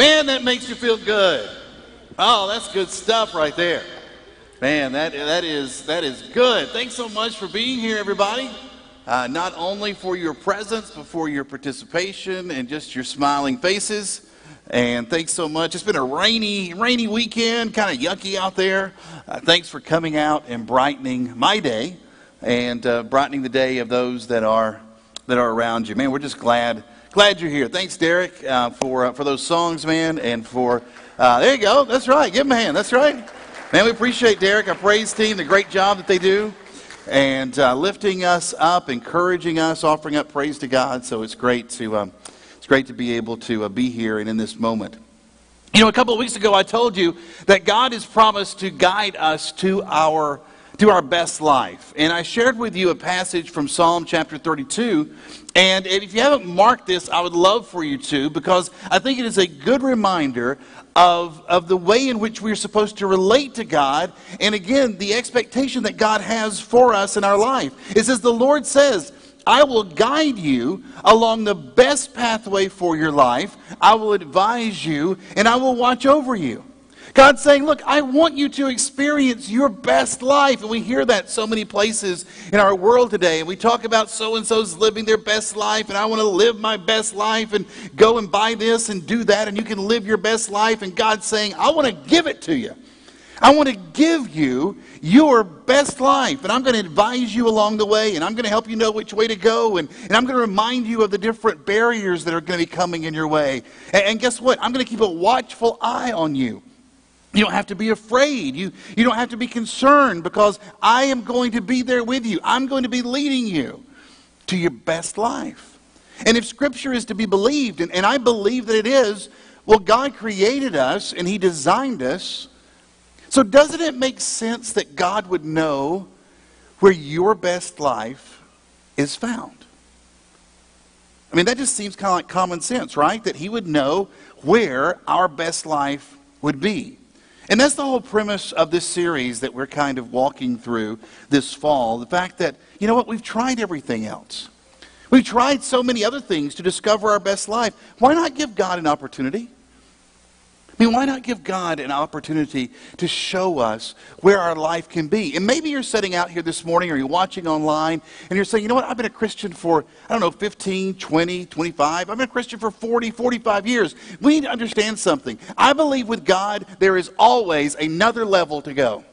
Man, that makes you feel good. Oh, that's good stuff right there. Man, that, that, is, that is good. Thanks so much for being here, everybody. Uh, not only for your presence, but for your participation and just your smiling faces. And thanks so much. It's been a rainy, rainy weekend, kind of yucky out there. Uh, thanks for coming out and brightening my day and uh, brightening the day of those that are that are around you. Man, we're just glad glad you're here. Thanks, Derek, uh, for uh, for those songs, man, and for uh, there you go. That's right. Give him a hand. That's right. Man, we appreciate Derek, our praise team, the great job that they do, and uh, lifting us up, encouraging us, offering up praise to God. So it's great to. Um, great to be able to uh, be here and in this moment. You know, a couple of weeks ago, I told you that God has promised to guide us to our to our best life. And I shared with you a passage from Psalm chapter 32. And if you haven't marked this, I would love for you to, because I think it is a good reminder of, of the way in which we're supposed to relate to God. And again, the expectation that God has for us in our life. It says, The Lord says, I will guide you along the best pathway for your life. I will advise you and I will watch over you. God's saying, Look, I want you to experience your best life. And we hear that so many places in our world today. And we talk about so and so's living their best life, and I want to live my best life, and go and buy this and do that, and you can live your best life. And God's saying, I want to give it to you. I want to give you your best life, and I'm going to advise you along the way, and I'm going to help you know which way to go, and, and I'm going to remind you of the different barriers that are going to be coming in your way. And, and guess what? I'm going to keep a watchful eye on you. You don't have to be afraid. You, you don't have to be concerned because I am going to be there with you. I'm going to be leading you to your best life. And if Scripture is to be believed, and, and I believe that it is, well, God created us and He designed us so, doesn't it make sense that God would know where your best life is found? I mean, that just seems kind of like common sense, right? That He would know where our best life would be. And that's the whole premise of this series that we're kind of walking through this fall. The fact that, you know what, we've tried everything else. We've tried so many other things to discover our best life. Why not give God an opportunity? I mean, why not give God an opportunity to show us where our life can be? And maybe you're sitting out here this morning or you're watching online and you're saying, you know what, I've been a Christian for, I don't know, 15, 20, 25. I've been a Christian for 40, 45 years. We need to understand something. I believe with God, there is always another level to go.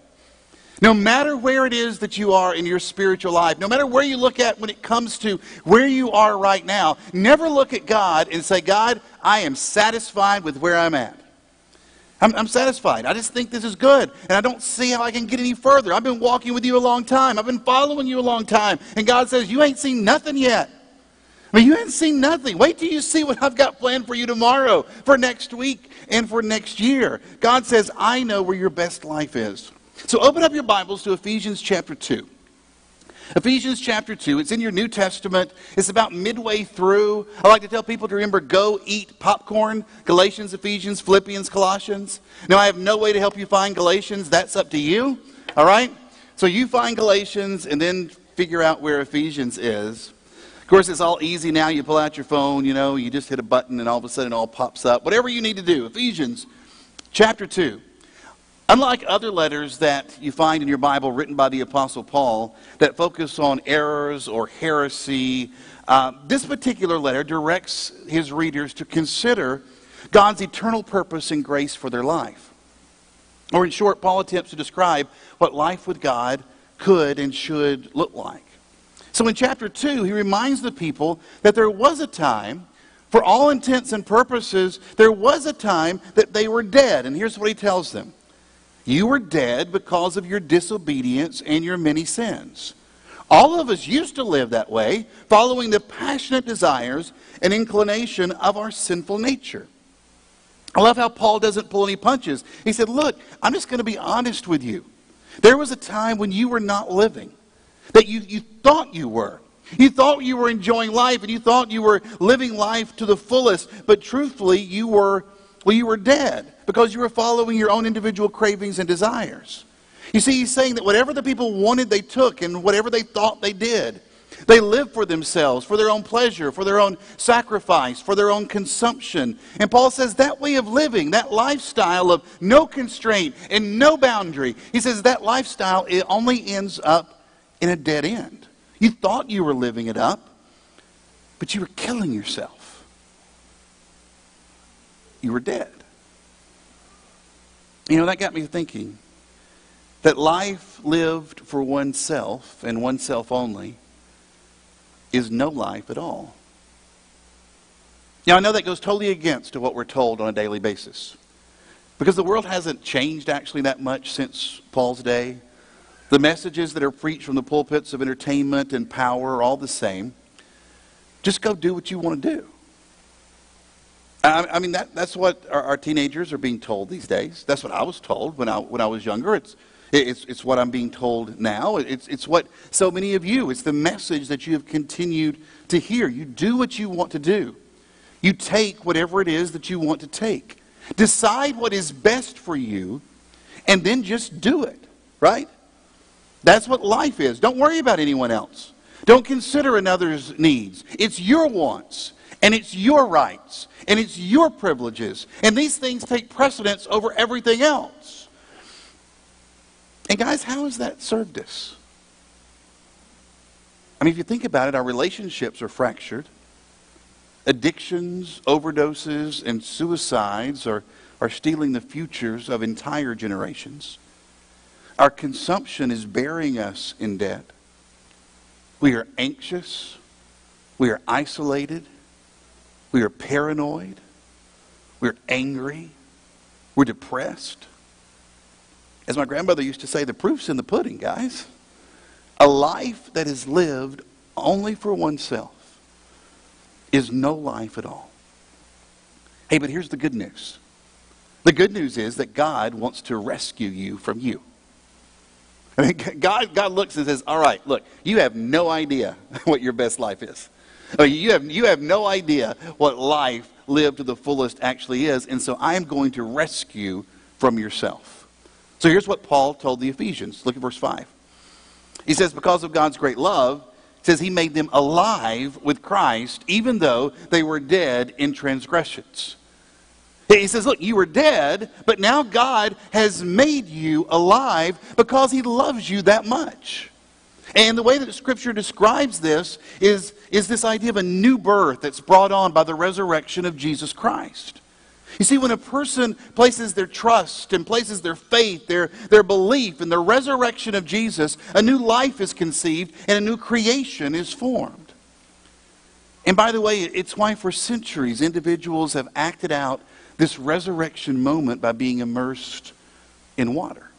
No matter where it is that you are in your spiritual life, no matter where you look at when it comes to where you are right now, never look at God and say, God, I am satisfied with where I'm at. I'm, I'm, satisfied. I just think this is good. And I don't see how I can get any further. I've been walking with you a long time. I've been following you a long time. And God says, You ain't seen nothing yet. I mean, you ain't seen nothing. Wait till you see what I've got planned for you tomorrow, for next week, and for next year. God says, I know where your best life is. So open up your Bibles to Ephesians chapter 2. Ephesians chapter 2, it's in your New Testament. It's about midway through. I like to tell people to remember go eat popcorn Galatians, Ephesians, Philippians, Colossians. Now, I have no way to help you find Galatians. That's up to you. All right? So you find Galatians and then figure out where Ephesians is. Of course, it's all easy now. You pull out your phone, you know, you just hit a button and all of a sudden it all pops up. Whatever you need to do. Ephesians chapter 2. Unlike other letters that you find in your Bible written by the Apostle Paul that focus on errors or heresy, uh, this particular letter directs his readers to consider God's eternal purpose and grace for their life. Or, in short, Paul attempts to describe what life with God could and should look like. So, in chapter 2, he reminds the people that there was a time, for all intents and purposes, there was a time that they were dead. And here's what he tells them you were dead because of your disobedience and your many sins. All of us used to live that way, following the passionate desires and inclination of our sinful nature. I love how Paul doesn't pull any punches. He said, Look, I'm just going to be honest with you. There was a time when you were not living, that you, you thought you were. You thought you were enjoying life and you thought you were living life to the fullest, but truthfully, you were, well, you were dead because you were following your own individual cravings and desires. You see, he's saying that whatever the people wanted, they took, and whatever they thought, they did. They live for themselves, for their own pleasure, for their own sacrifice, for their own consumption. And Paul says that way of living, that lifestyle of no constraint and no boundary, he says that lifestyle it only ends up in a dead end. You thought you were living it up, but you were killing yourself. You were dead. You know, that got me thinking that life lived for oneself and oneself only is no life at all. Now, I know that goes totally against what we're told on a daily basis. Because the world hasn't changed actually that much since Paul's day. The messages that are preached from the pulpits of entertainment and power are all the same. Just go do what you want to do. I, mean, that, that's what our, our, teenagers are being told these days. That's what I was told when I, when I was younger. It's, it's, it's what I'm being told now. It's, it's what so many of you, it's the message that you have continued to hear. You do what you want to do, you take whatever it is that you want to take. Decide what is best for you, and then just do it, right? That's what life is. Don't worry about anyone else. Don't consider another's needs. It's your wants, and it's your rights, and it's your privileges. And these things take precedence over everything else. And guys, how has that served us? I mean, if you think about it, our relationships are fractured. Addictions, overdoses, and suicides are, are stealing the futures of entire generations. Our consumption is burying us in debt. We are anxious. We are isolated. We are paranoid. We're angry. We're depressed. As my grandmother used to say, the proof's in the pudding, guys. A life that is lived only for oneself is no life at all. Hey, but here's the good news. The good news is that God wants to rescue you from you. I mean, God, God looks and says, All right, look, you have no idea what your best life is. I mean, you, have, you have no idea what life lived to the fullest actually is, and so I am going to rescue from yourself. So here's what Paul told the Ephesians. Look at verse 5. He says, Because of God's great love, says he made them alive with Christ, even though they were dead in transgressions. He says, Look, you were dead, but now God has made you alive because he loves you that much. And the way that Scripture describes this is, is this idea of a new birth that's brought on by the resurrection of Jesus Christ. You see, when a person places their trust and places their faith, their, their belief in the resurrection of Jesus, a new life is conceived and a new creation is formed. And by the way, it's why for centuries individuals have acted out this resurrection moment by being immersed in water.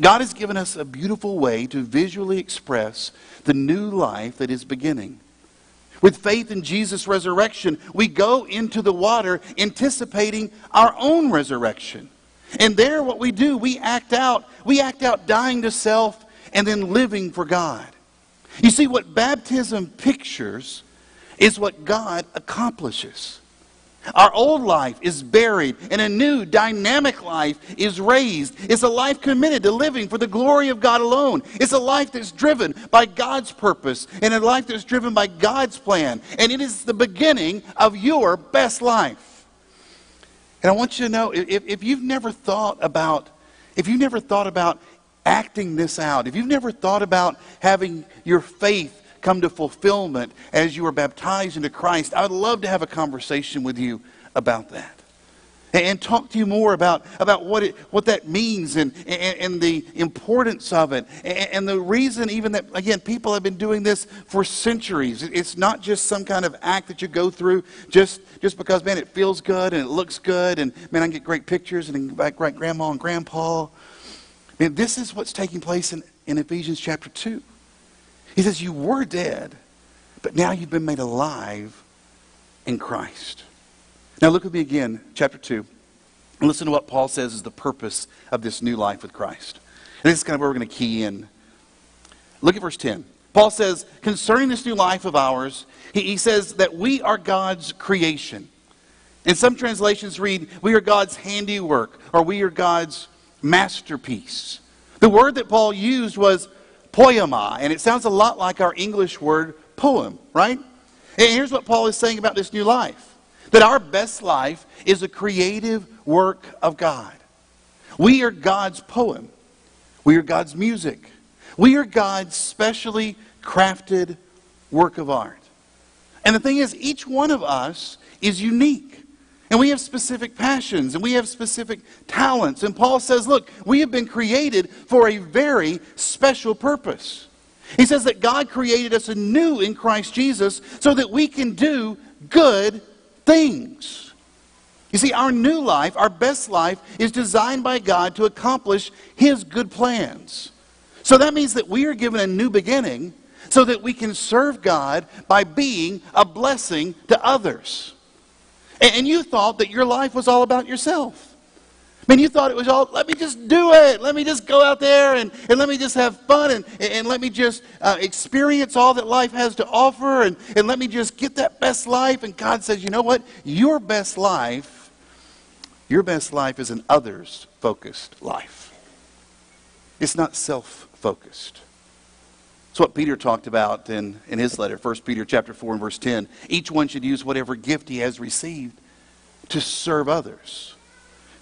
God has given us a beautiful way to visually express the new life that is beginning. With faith in Jesus' resurrection, we go into the water anticipating our own resurrection. And there, what we do, we act out. We act out dying to self and then living for God. You see, what baptism pictures is what God accomplishes. Our old life is buried, and a new, dynamic life is raised. It's a life committed to living for the glory of God alone. It's a life that's driven by God's purpose and a life that's driven by God's plan. And it is the beginning of your best life. And I want you to know if, if you've never thought about, if you've never thought about acting this out, if you've never thought about having your faith come to fulfillment as you are baptized into Christ, I would love to have a conversation with you about that. And talk to you more about, about what, it, what that means and, and, and the importance of it. And, and the reason, even that, again, people have been doing this for centuries. It's not just some kind of act that you go through just, just because, man, it feels good and it looks good. And, man, I can get great pictures and back great grandma and grandpa. Man, this is what's taking place in, in Ephesians chapter 2. He says, You were dead, but now you've been made alive in Christ. Now look with me again, chapter 2. And listen to what Paul says is the purpose of this new life with Christ. And this is kind of where we're going to key in. Look at verse 10. Paul says, concerning this new life of ours, he, he says that we are God's creation. In some translations read, we are God's handiwork, or we are God's masterpiece. The word that Paul used was poema, and it sounds a lot like our English word poem, right? And here's what Paul is saying about this new life that our best life is a creative work of God. We are God's poem, we are God's music, we are God's specially crafted work of art. And the thing is, each one of us is unique. And we have specific passions and we have specific talents. And Paul says, look, we have been created for a very special purpose. He says that God created us anew in Christ Jesus so that we can do good things. You see, our new life, our best life, is designed by God to accomplish His good plans. So that means that we are given a new beginning so that we can serve God by being a blessing to others. And you thought that your life was all about yourself. I mean, you thought it was all, let me just do it. Let me just go out there and, and let me just have fun and, and let me just uh, experience all that life has to offer and, and let me just get that best life. And God says, you know what? Your best life, your best life is an others focused life. It's not self focused. It's what Peter talked about in, in his letter, 1 Peter chapter 4 and verse 10. Each one should use whatever gift he has received to serve others,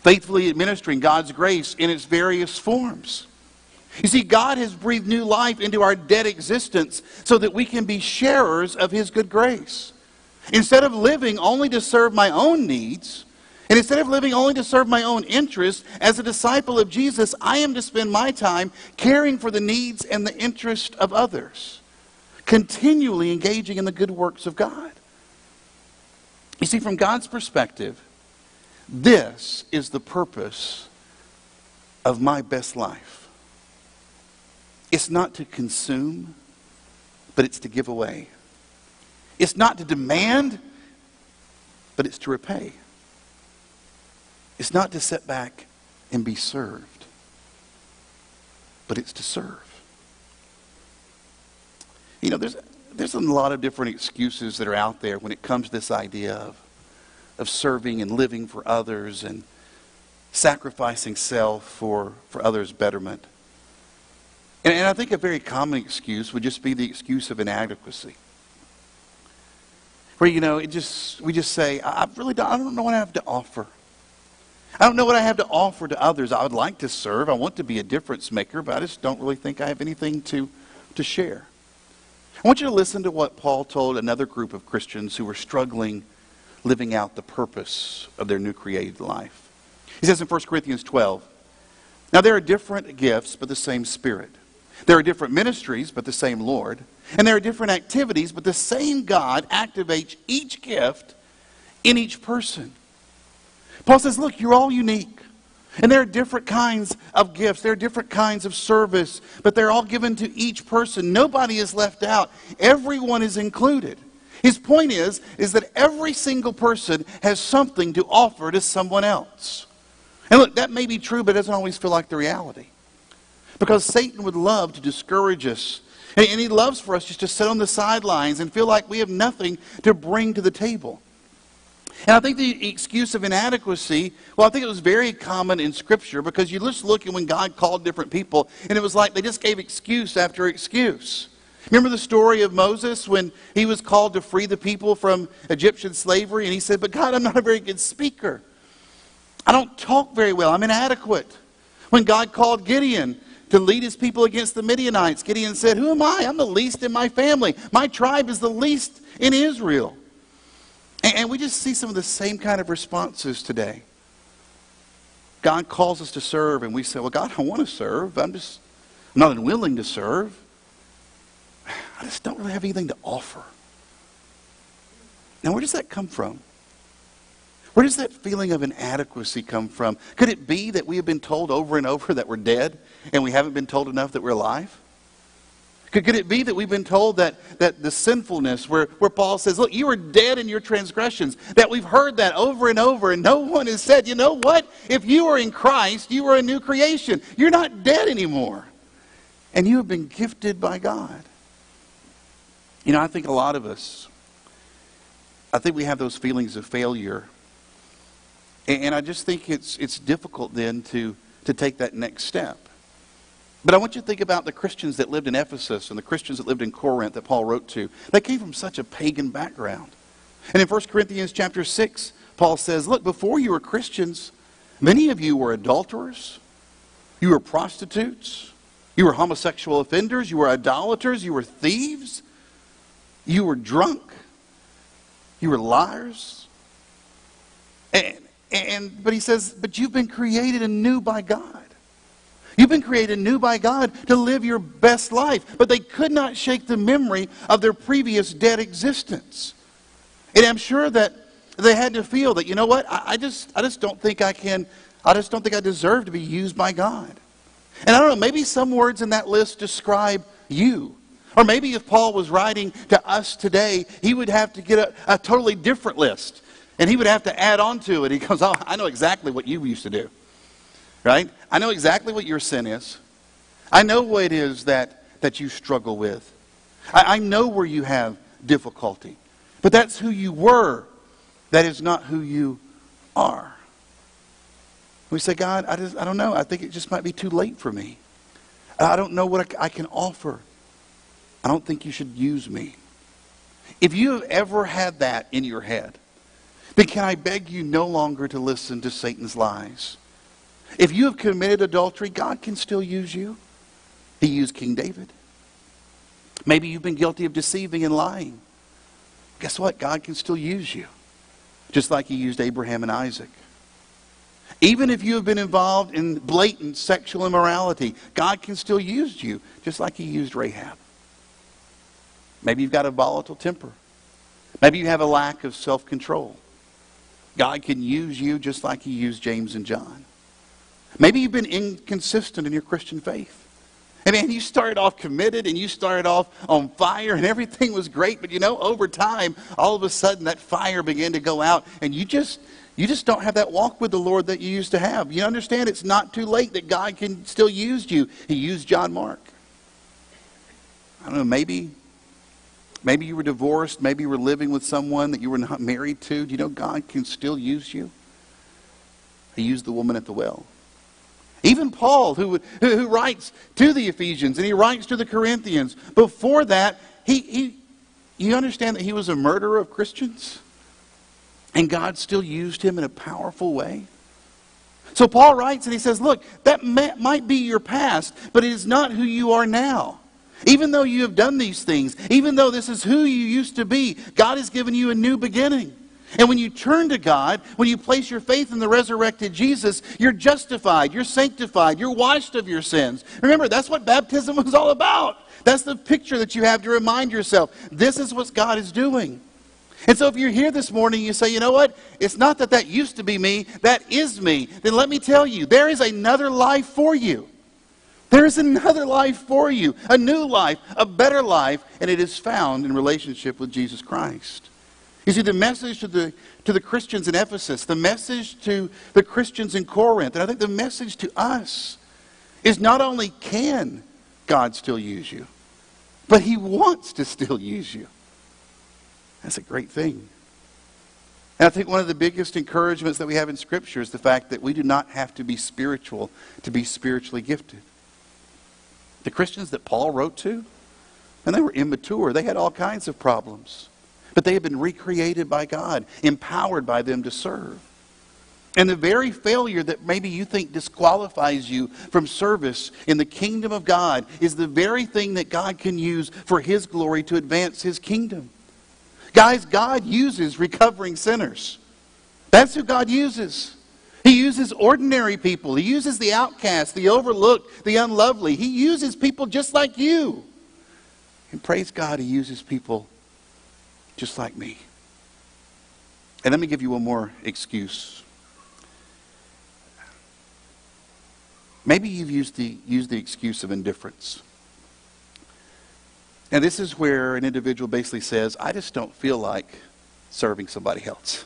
faithfully administering God's grace in its various forms. You see, God has breathed new life into our dead existence so that we can be sharers of his good grace. Instead of living only to serve my own needs, and instead of living only to serve my own interests, as a disciple of Jesus, I am to spend my time caring for the needs and the interests of others, continually engaging in the good works of God. You see, from God's perspective, this is the purpose of my best life. It's not to consume, but it's to give away. It's not to demand, but it's to repay. It's not to sit back and be served, but it's to serve. You know, there's, there's a lot of different excuses that are out there when it comes to this idea of, of serving and living for others and sacrificing self for, for others' betterment. And, and I think a very common excuse would just be the excuse of inadequacy. Where, you know, it just, we just say, I really don't, I don't know what I have to offer. I don't know what I have to offer to others. I would like to serve. I want to be a difference maker, but I just don't really think I have anything to, to share. I want you to listen to what Paul told another group of Christians who were struggling living out the purpose of their new created life. He says in 1 Corinthians 12, Now there are different gifts, but the same Spirit. There are different ministries, but the same Lord. And there are different activities, but the same God activates each gift in each person. Paul says, look, you're all unique. And there are different kinds of gifts. There are different kinds of service, but they're all given to each person. Nobody is left out. Everyone is included. His point is, is that every single person has something to offer to someone else. And look, that may be true, but it doesn't always feel like the reality. Because Satan would love to discourage us. And he loves for us just to sit on the sidelines and feel like we have nothing to bring to the table. And I think the excuse of inadequacy, well, I think it was very common in Scripture because you just look at when God called different people, and it was like they just gave excuse after excuse. Remember the story of Moses when he was called to free the people from Egyptian slavery, and he said, But God, I'm not a very good speaker. I don't talk very well. I'm inadequate. When God called Gideon to lead his people against the Midianites, Gideon said, Who am I? I'm the least in my family. My tribe is the least in Israel. And we just see some of the same kind of responses today. God calls us to serve, and we say, Well, God, I want to serve. I'm just I'm not unwilling to serve. I just don't really have anything to offer. Now, where does that come from? Where does that feeling of inadequacy come from? Could it be that we have been told over and over that we're dead and we haven't been told enough that we're alive? Could, could it be that we've been told that, that the sinfulness, where, where Paul says, Look, you are dead in your transgressions, that we've heard that over and over, and no one has said, You know what? If you are in Christ, you are a new creation. You're not dead anymore. And you have been gifted by God. You know, I think a lot of us, I think we have those feelings of failure. And, and I just think it's, it's difficult then to, to take that next step. But I want you to think about the Christians that lived in Ephesus and the Christians that lived in Corinth that Paul wrote to. They came from such a pagan background. And in 1 Corinthians chapter 6, Paul says, Look, before you were Christians, many of you were adulterers, you were prostitutes, you were homosexual offenders, you were idolaters, you were thieves, you were drunk, you were liars. And, and, but he says, But you've been created anew by God. You've been created new by God to live your best life. But they could not shake the memory of their previous dead existence. And I'm sure that they had to feel that, you know what, I, I, just, I just don't think I can, I just don't think I deserve to be used by God. And I don't know, maybe some words in that list describe you. Or maybe if Paul was writing to us today, he would have to get a, a totally different list. And he would have to add on to it. He goes, Oh, I know exactly what you used to do. Right? I know exactly what your sin is. I know what it is that, that you struggle with. I, I know where you have difficulty. But that's who you were. That is not who you are. We say, God, I, just, I don't know. I think it just might be too late for me. I don't know what I, I can offer. I don't think you should use me. If you have ever had that in your head, then can I beg you no longer to listen to Satan's lies? If you have committed adultery, God can still use you. He used King David. Maybe you've been guilty of deceiving and lying. Guess what? God can still use you, just like He used Abraham and Isaac. Even if you have been involved in blatant sexual immorality, God can still use you, just like He used Rahab. Maybe you've got a volatile temper. Maybe you have a lack of self control. God can use you just like He used James and John. Maybe you've been inconsistent in your Christian faith. And man, you started off committed and you started off on fire and everything was great, but you know, over time, all of a sudden that fire began to go out and you just you just don't have that walk with the Lord that you used to have. You understand it's not too late that God can still use you. He used John Mark. I don't know, maybe maybe you were divorced, maybe you were living with someone that you were not married to. Do you know God can still use you? He used the woman at the well. Even Paul, who, who writes to the Ephesians and he writes to the Corinthians, before that, he, he, you understand that he was a murderer of Christians? And God still used him in a powerful way? So Paul writes and he says, Look, that may, might be your past, but it is not who you are now. Even though you have done these things, even though this is who you used to be, God has given you a new beginning. And when you turn to God, when you place your faith in the resurrected Jesus, you're justified, you're sanctified, you're washed of your sins. Remember, that's what baptism was all about. That's the picture that you have to remind yourself. This is what God is doing. And so if you're here this morning, and you say, you know what? It's not that that used to be me, that is me. Then let me tell you, there is another life for you. There is another life for you, a new life, a better life, and it is found in relationship with Jesus Christ. You see, the message to the, to the Christians in Ephesus, the message to the Christians in Corinth, and I think the message to us is not only can God still use you, but He wants to still use you. That's a great thing. And I think one of the biggest encouragements that we have in Scripture is the fact that we do not have to be spiritual to be spiritually gifted. The Christians that Paul wrote to, and they were immature, they had all kinds of problems. But they have been recreated by God, empowered by them to serve. And the very failure that maybe you think disqualifies you from service in the kingdom of God is the very thing that God can use for His glory to advance His kingdom. Guys, God uses recovering sinners. That's who God uses. He uses ordinary people. He uses the outcast, the overlooked, the unlovely. He uses people just like you. And praise God, He uses people just like me. And let me give you one more excuse. Maybe you've used the, used the excuse of indifference. And this is where an individual basically says, I just don't feel like serving somebody else.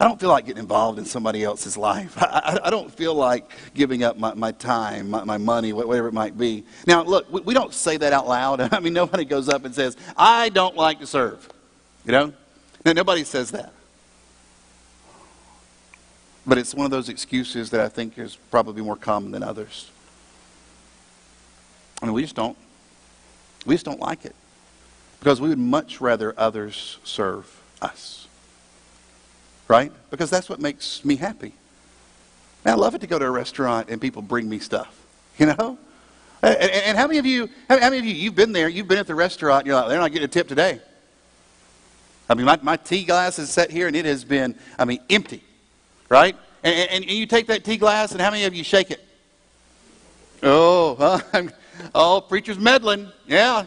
I don't feel like getting involved in somebody else's life. I, I, I don't feel like giving up my, my time, my, my, money, whatever it might be. Now, look, we, we don't say that out loud. I mean, nobody goes up and says, I don't like to serve. You know? Now, nobody says that. But it's one of those excuses that I think is probably more common than others. I mean, we just don't. We just don't like it. Because we would much rather others serve us. Right? Because that's what makes me happy. Man, I love it to go to a restaurant and people bring me stuff. You know? And, and how many of you, how many of you, you've been there, you've been at the restaurant, and you're like, they're not getting a tip today. I mean, my, my tea glass is set here and it has been, I mean, empty. Right? And, and, and you take that tea glass and how many of you shake it? Oh, huh? oh, preacher's meddling. Yeah.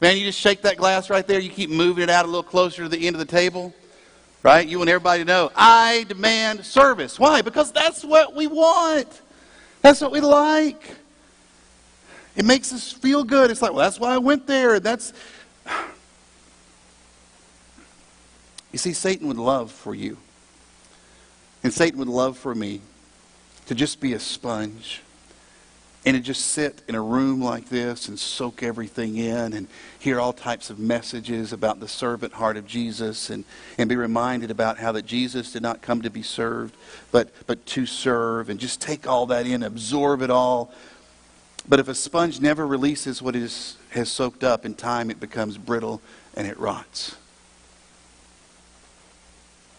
Man, you just shake that glass right there. You keep moving it out a little closer to the end of the table. Right? You want everybody to know, I demand service. Why? Because that's what we want. That's what we like. It makes us feel good. It's like, well, that's why I went there. That's. You see, Satan would love for you, and Satan would love for me to just be a sponge and to just sit in a room like this and soak everything in and hear all types of messages about the servant heart of Jesus and, and be reminded about how that Jesus did not come to be served, but, but to serve and just take all that in, absorb it all. But if a sponge never releases what it is, has soaked up, in time it becomes brittle and it rots.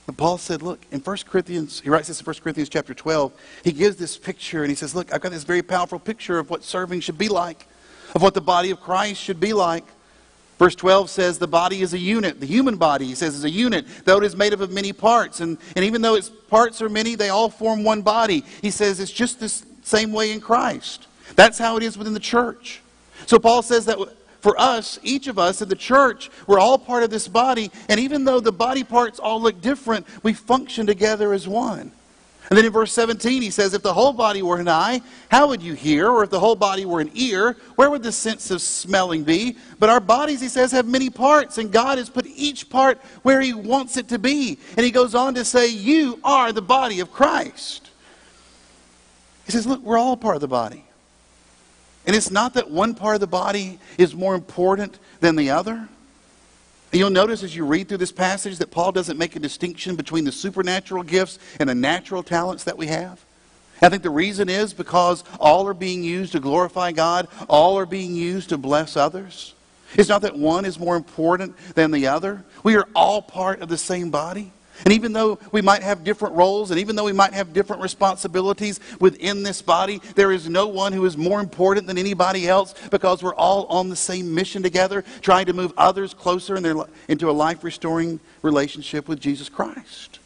But Paul said, look, in 1 Corinthians, he writes this in 1 Corinthians chapter 12, he gives this picture and he says, look, I've got this very powerful picture of what serving should be like, of what the body of Christ should be like. Verse 12 says the body is a unit. The human body, he says, is a unit, though it is made up of many parts. And, and even though its parts are many, they all form one body. He says it's just the same way in Christ. That's how it is within the church. So Paul says that for us, each of us in the church, we're all part of this body. And even though the body parts all look different, we function together as one. And then in verse 17, he says, If the whole body were an eye, how would you hear? Or if the whole body were an ear, where would the sense of smelling be? But our bodies, he says, have many parts, and God has put each part where he wants it to be. And he goes on to say, You are the body of Christ. He says, Look, we're all part of the body. And it's not that one part of the body is more important than the other. You'll notice as you read through this passage that Paul doesn't make a distinction between the supernatural gifts and the natural talents that we have. I think the reason is because all are being used to glorify God, all are being used to bless others. It's not that one is more important than the other. We are all part of the same body. And even though we might have different roles and even though we might have different responsibilities within this body, there is no one who is more important than anybody else because we're all on the same mission together, trying to move others closer in their, into a life restoring relationship with Jesus Christ.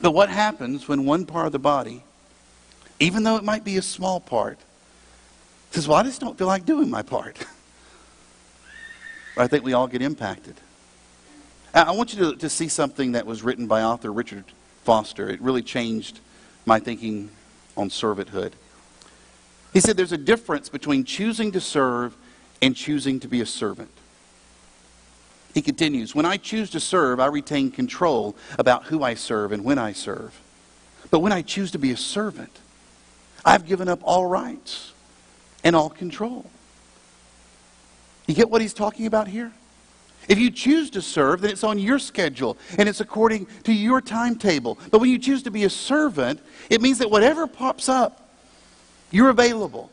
But what happens when one part of the body, even though it might be a small part, says, Well, I just don't feel like doing my part? I think we all get impacted. I want you to, to see something that was written by author Richard Foster. It really changed my thinking on servanthood. He said there's a difference between choosing to serve and choosing to be a servant. He continues When I choose to serve, I retain control about who I serve and when I serve. But when I choose to be a servant, I've given up all rights and all control. You get what he's talking about here? If you choose to serve, then it's on your schedule and it's according to your timetable. But when you choose to be a servant, it means that whatever pops up, you're available.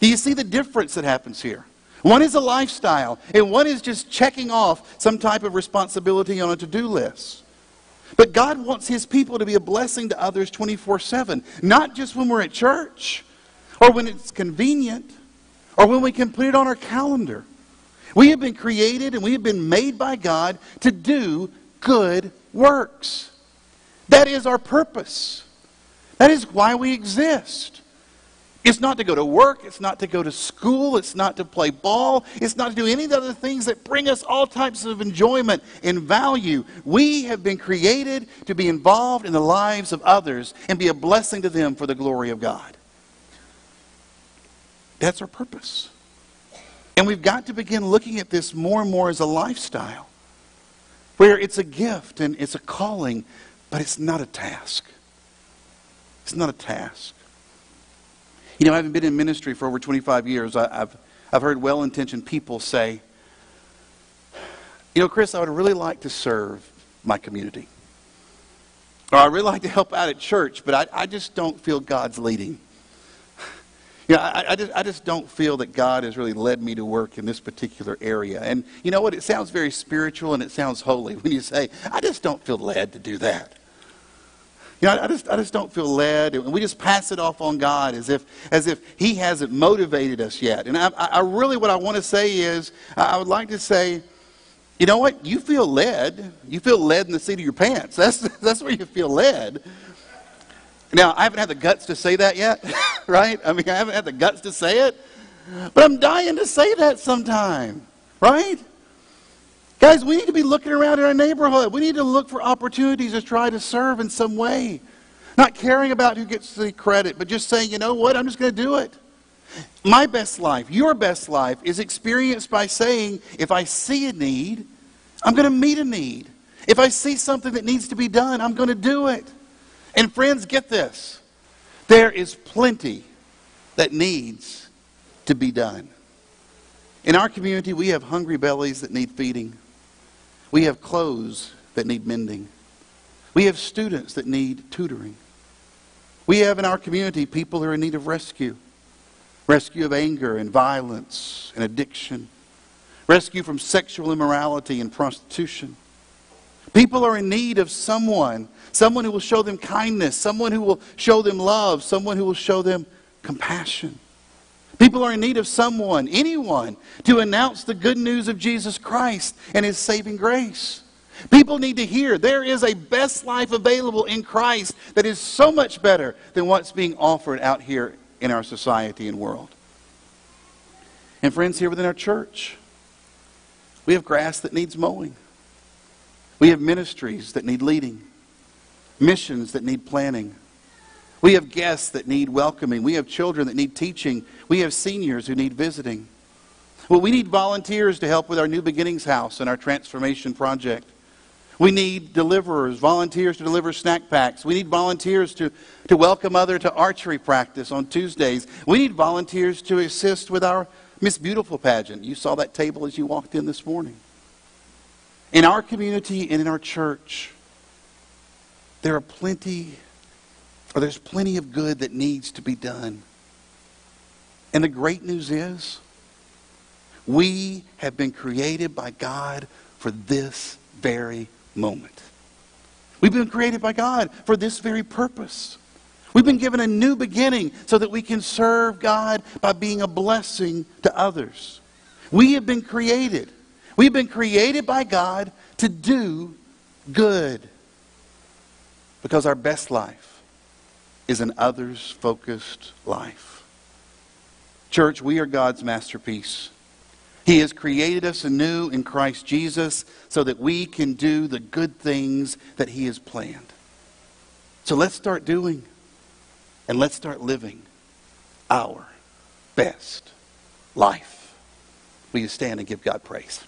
Do you see the difference that happens here? One is a lifestyle, and one is just checking off some type of responsibility on a to do list. But God wants His people to be a blessing to others 24 7, not just when we're at church or when it's convenient or when we can put it on our calendar. We have been created and we have been made by God to do good works. That is our purpose. That is why we exist. It's not to go to work. It's not to go to school. It's not to play ball. It's not to do any of the other things that bring us all types of enjoyment and value. We have been created to be involved in the lives of others and be a blessing to them for the glory of God. That's our purpose. And we've got to begin looking at this more and more as a lifestyle, where it's a gift and it's a calling, but it's not a task. It's not a task. You know, having been in ministry for over 25 years, I, have I've heard well intentioned people say, you know, Chris, I would really like to serve my community. Or I really like to help out at church, but I, I just don't feel God's leading. You know, I, I, just, I just don't feel that God has really led me to work in this particular area. And you know what? It sounds very spiritual and it sounds holy when you say, I just don't feel led to do that. You know, I just, I just don't feel led. And we just pass it off on God as if, as if He hasn't motivated us yet. And I, I really, what I want to say is, I would like to say, you know what? You feel led. You feel led in the seat of your pants. That's, that's where you feel led. Now, I haven't had the guts to say that yet, right? I mean, I haven't had the guts to say it, but I'm dying to say that sometime, right? Guys, we need to be looking around in our neighborhood. We need to look for opportunities to try to serve in some way. Not caring about who gets the credit, but just saying, you know what, I'm just going to do it. My best life, your best life, is experienced by saying, if I see a need, I'm going to meet a need. If I see something that needs to be done, I'm going to do it. And friends, get this. There is plenty that needs to be done. In our community, we have hungry bellies that need feeding. We have clothes that need mending. We have students that need tutoring. We have in our community people who are in need of rescue rescue of anger and violence and addiction, rescue from sexual immorality and prostitution. People are in need of someone, someone who will show them kindness, someone who will show them love, someone who will show them compassion. People are in need of someone, anyone, to announce the good news of Jesus Christ and his saving grace. People need to hear there is a best life available in Christ that is so much better than what's being offered out here in our society and world. And friends, here within our church, we have grass that needs mowing. We have ministries that need leading, missions that need planning. We have guests that need welcoming. We have children that need teaching. We have seniors who need visiting. Well, we need volunteers to help with our New Beginnings House and our transformation project. We need deliverers, volunteers to deliver snack packs. We need volunteers to, to welcome other to archery practice on Tuesdays. We need volunteers to assist with our Miss Beautiful pageant. You saw that table as you walked in this morning. In our community and in our church, there are plenty, or there's plenty of good that needs to be done. And the great news is, we have been created by God for this very moment. We've been created by God for this very purpose. We've been given a new beginning so that we can serve God by being a blessing to others. We have been created. We've been created by God to do good. Because our best life is an others focused life. Church, we are God's masterpiece. He has created us anew in Christ Jesus so that we can do the good things that He has planned. So let's start doing and let's start living our best life. Will you stand and give God praise?